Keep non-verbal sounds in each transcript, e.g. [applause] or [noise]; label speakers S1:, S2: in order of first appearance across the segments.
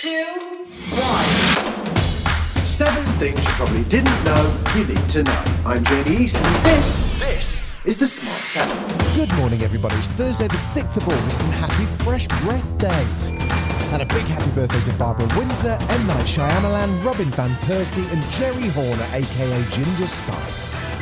S1: two, one.
S2: Seven things you probably didn't know you need to know. I'm Jamie East, and this, this is the Smart Seven.
S3: Good morning, everybody. It's Thursday, the 6th of August, and happy Fresh Breath Day. And a big happy birthday to Barbara Windsor, M. Night Shyamalan, Robin Van Persie, and Geri Horner, aka Ginger Spice.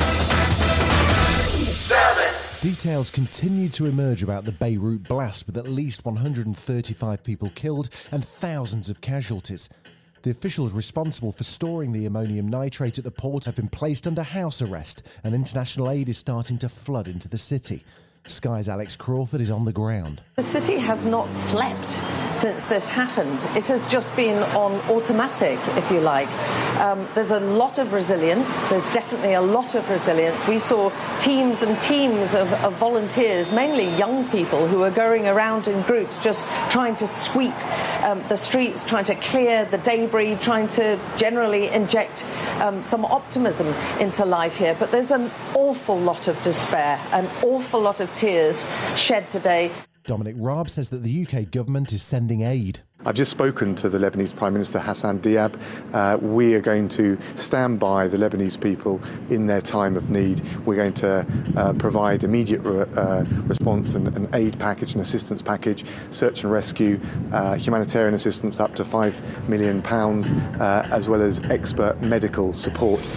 S3: Details continue to emerge about the Beirut blast, with at least 135 people killed and thousands of casualties. The officials responsible for storing the ammonium nitrate at the port have been placed under house arrest, and international aid is starting to flood into the city. Sky's Alex Crawford is on the ground.
S4: The city has not slept since this happened. It has just been on automatic, if you like. Um, there's a lot of resilience. There's definitely a lot of resilience. We saw teams and teams of, of volunteers, mainly young people, who are going around in groups just trying to sweep um, the streets, trying to clear the debris, trying to generally inject um, some optimism into life here. But there's an awful lot of despair, an awful lot of tears shed today.
S3: Dominic Raab says that the UK government is sending aid.
S5: I've just spoken to the Lebanese Prime Minister Hassan Diab. Uh, we are going to stand by the Lebanese people in their time of need. We're going to uh, provide immediate re- uh, response and an aid package, an assistance package, search and rescue, uh, humanitarian assistance up to £5 million, uh, as well as expert medical support.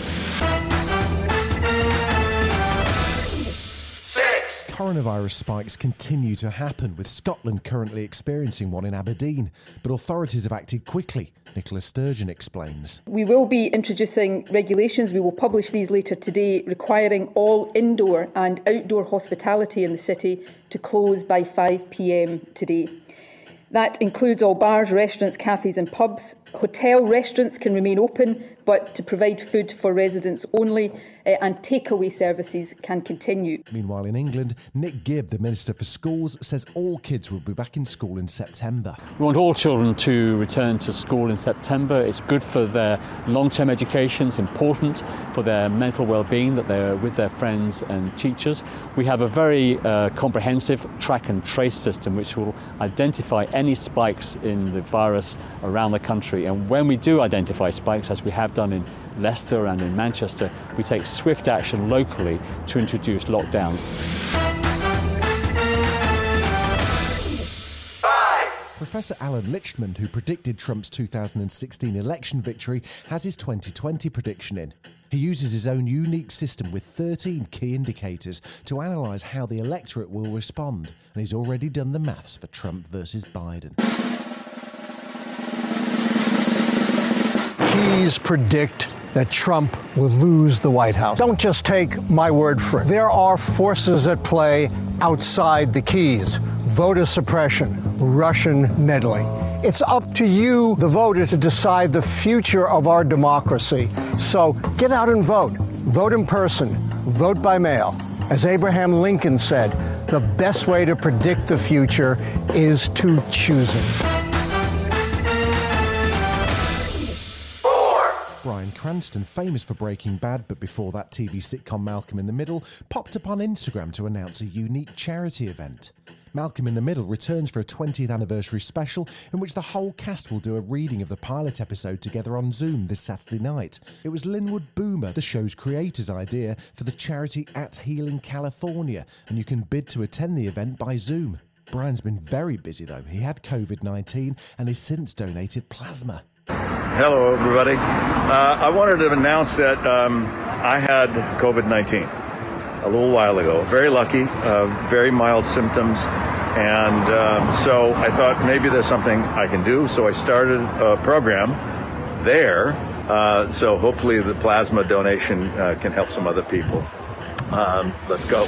S3: Coronavirus spikes continue to happen, with Scotland currently experiencing one in Aberdeen. But authorities have acted quickly, Nicola Sturgeon explains.
S6: We will be introducing regulations. We will publish these later today, requiring all indoor and outdoor hospitality in the city to close by 5 pm today. That includes all bars, restaurants, cafes, and pubs. Hotel restaurants can remain open, but to provide food for residents only, and takeaway services can continue.
S3: Meanwhile, in England, Nick Gibb, the Minister for Schools, says all kids will be back in school in September.
S7: We want all children to return to school in September. It's good for their long term education, it's important for their mental well being that they're with their friends and teachers. We have a very uh, comprehensive track and trace system which will identify any spikes in the virus around the country. And when we do identify spikes, as we have done in Leicester and in Manchester, we take swift action locally to introduce lockdowns.
S3: Professor Allan Lichtman, who predicted Trump's 2016 election victory, has his 2020 prediction in. He uses his own unique system with 13 key indicators to analyse how the electorate will respond, and he's already done the maths for Trump versus Biden.
S8: Keys predict that Trump will lose the White House. Don't just take my word for it. There are forces at play outside the keys voter suppression, Russian meddling. It's up to you, the voter, to decide the future of our democracy. So get out and vote. Vote in person. Vote by mail. As Abraham Lincoln said, the best way to predict the future is to choose it.
S3: Bryan Cranston, famous for Breaking Bad, but before that TV sitcom Malcolm in the Middle, popped up on Instagram to announce a unique charity event. Malcolm in the Middle returns for a 20th anniversary special in which the whole cast will do a reading of the pilot episode together on Zoom this Saturday night. It was Linwood Boomer, the show's creator's idea for the charity At Healing California, and you can bid to attend the event by Zoom. Bryan's been very busy though. He had COVID 19 and has since donated plasma.
S9: Hello, everybody. Uh, I wanted to announce that um, I had COVID 19 a little while ago. Very lucky, uh, very mild symptoms. And um, so I thought maybe there's something I can do. So I started a program there. Uh, so hopefully the plasma donation uh, can help some other people. Um, let's go.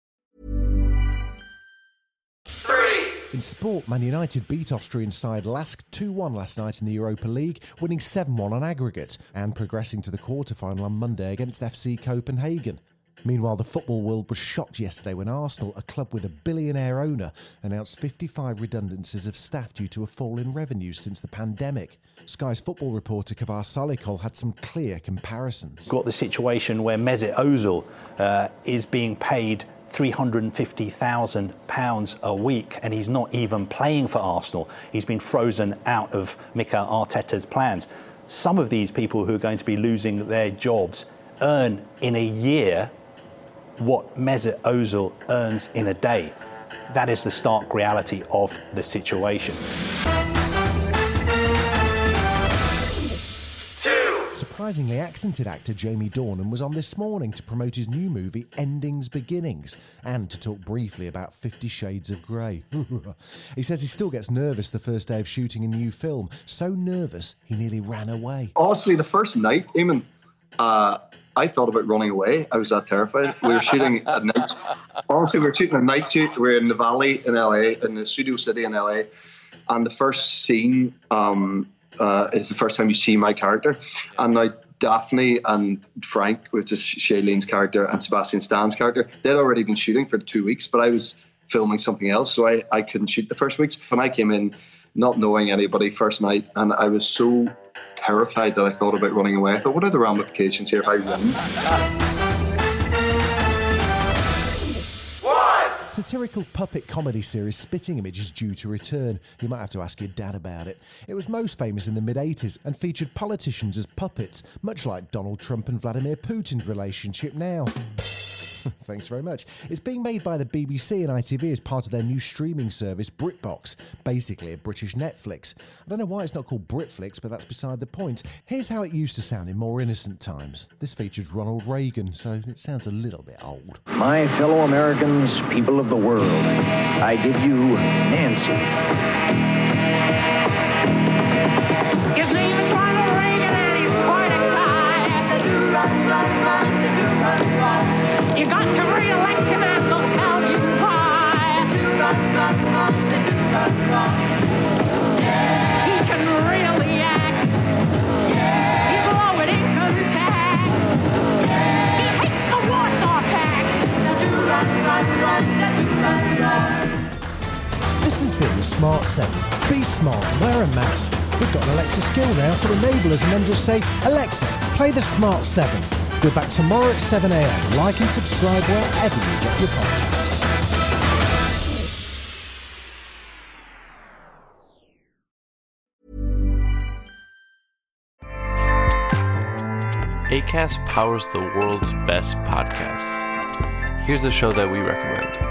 S3: In sport, Man United beat Austrian side LASK 2 1 last night in the Europa League, winning 7 1 on aggregate and progressing to the quarter final on Monday against FC Copenhagen. Meanwhile, the football world was shocked yesterday when Arsenal, a club with a billionaire owner, announced 55 redundancies of staff due to a fall in revenue since the pandemic. Sky's football reporter Kaveh Solhekol had some clear comparisons.
S10: got the situation where Mesut Ozil uh, is being paid £350,000 a week and he's not even playing for Arsenal. He's been frozen out of Mikel Arteta's plans. Some of these people who are going to be losing their jobs earn in a year what Mesut Ozil earns in a day. That is the stark reality of the situation.
S3: Surprisingly accented actor Jamie Dornan was on this morning to promote his new movie Endings Beginnings and to talk briefly about Fifty Shades of Grey. [laughs] he says he still gets nervous the first day of shooting a new film, so nervous he nearly ran away.
S11: Honestly, the first night, Eamonn, uh, I thought about running away. I was that terrified. We were shooting at night. Honestly, we were shooting a night shoot. We're in the Valley in LA, in the Studio City in LA, and the first scene um, uh, is the first time you see my character. And now Daphne and Frank, which is Shailene's character, and Sebastian Stan's character, they'd already been shooting for two weeks, but I was filming something else, so I, I couldn't shoot the first weeks. When I came in, not knowing anybody first night, and I was so terrified that I thought about running away. I thought, what are the ramifications here if I run?
S3: Satirical puppet comedy series Spitting Image is due to return. You might have to ask your dad about it. It was most famous in the mid 80s and featured politicians as puppets, much like Donald Trump and Vladimir Putin's relationship now. [laughs] Thanks very much. It's being made by the BBC and ITV as part of their new streaming service, BritBox, basically a British Netflix. I don't know why it's not called Britflix, but that's beside the point. Here's how it used to sound in more innocent times. This featured Ronald Reagan, so it sounds a little bit old.
S12: My fellow Americans, people of the world, I give you Nancy.
S13: His name is Ronald You got to re-elect him and they'll tell you why. He can really act. He's low. He hates the Warsaw Pact.
S3: This has been the Smart 7. Be smart, wear a mask. We've got an Alexa skill now, so enable us and then just say, Alexa, play the Smart 7. We're back tomorrow at 7am. Like and subscribe wherever you get your podcasts.
S14: ACAST powers the world's best podcasts. Here's a show that we recommend.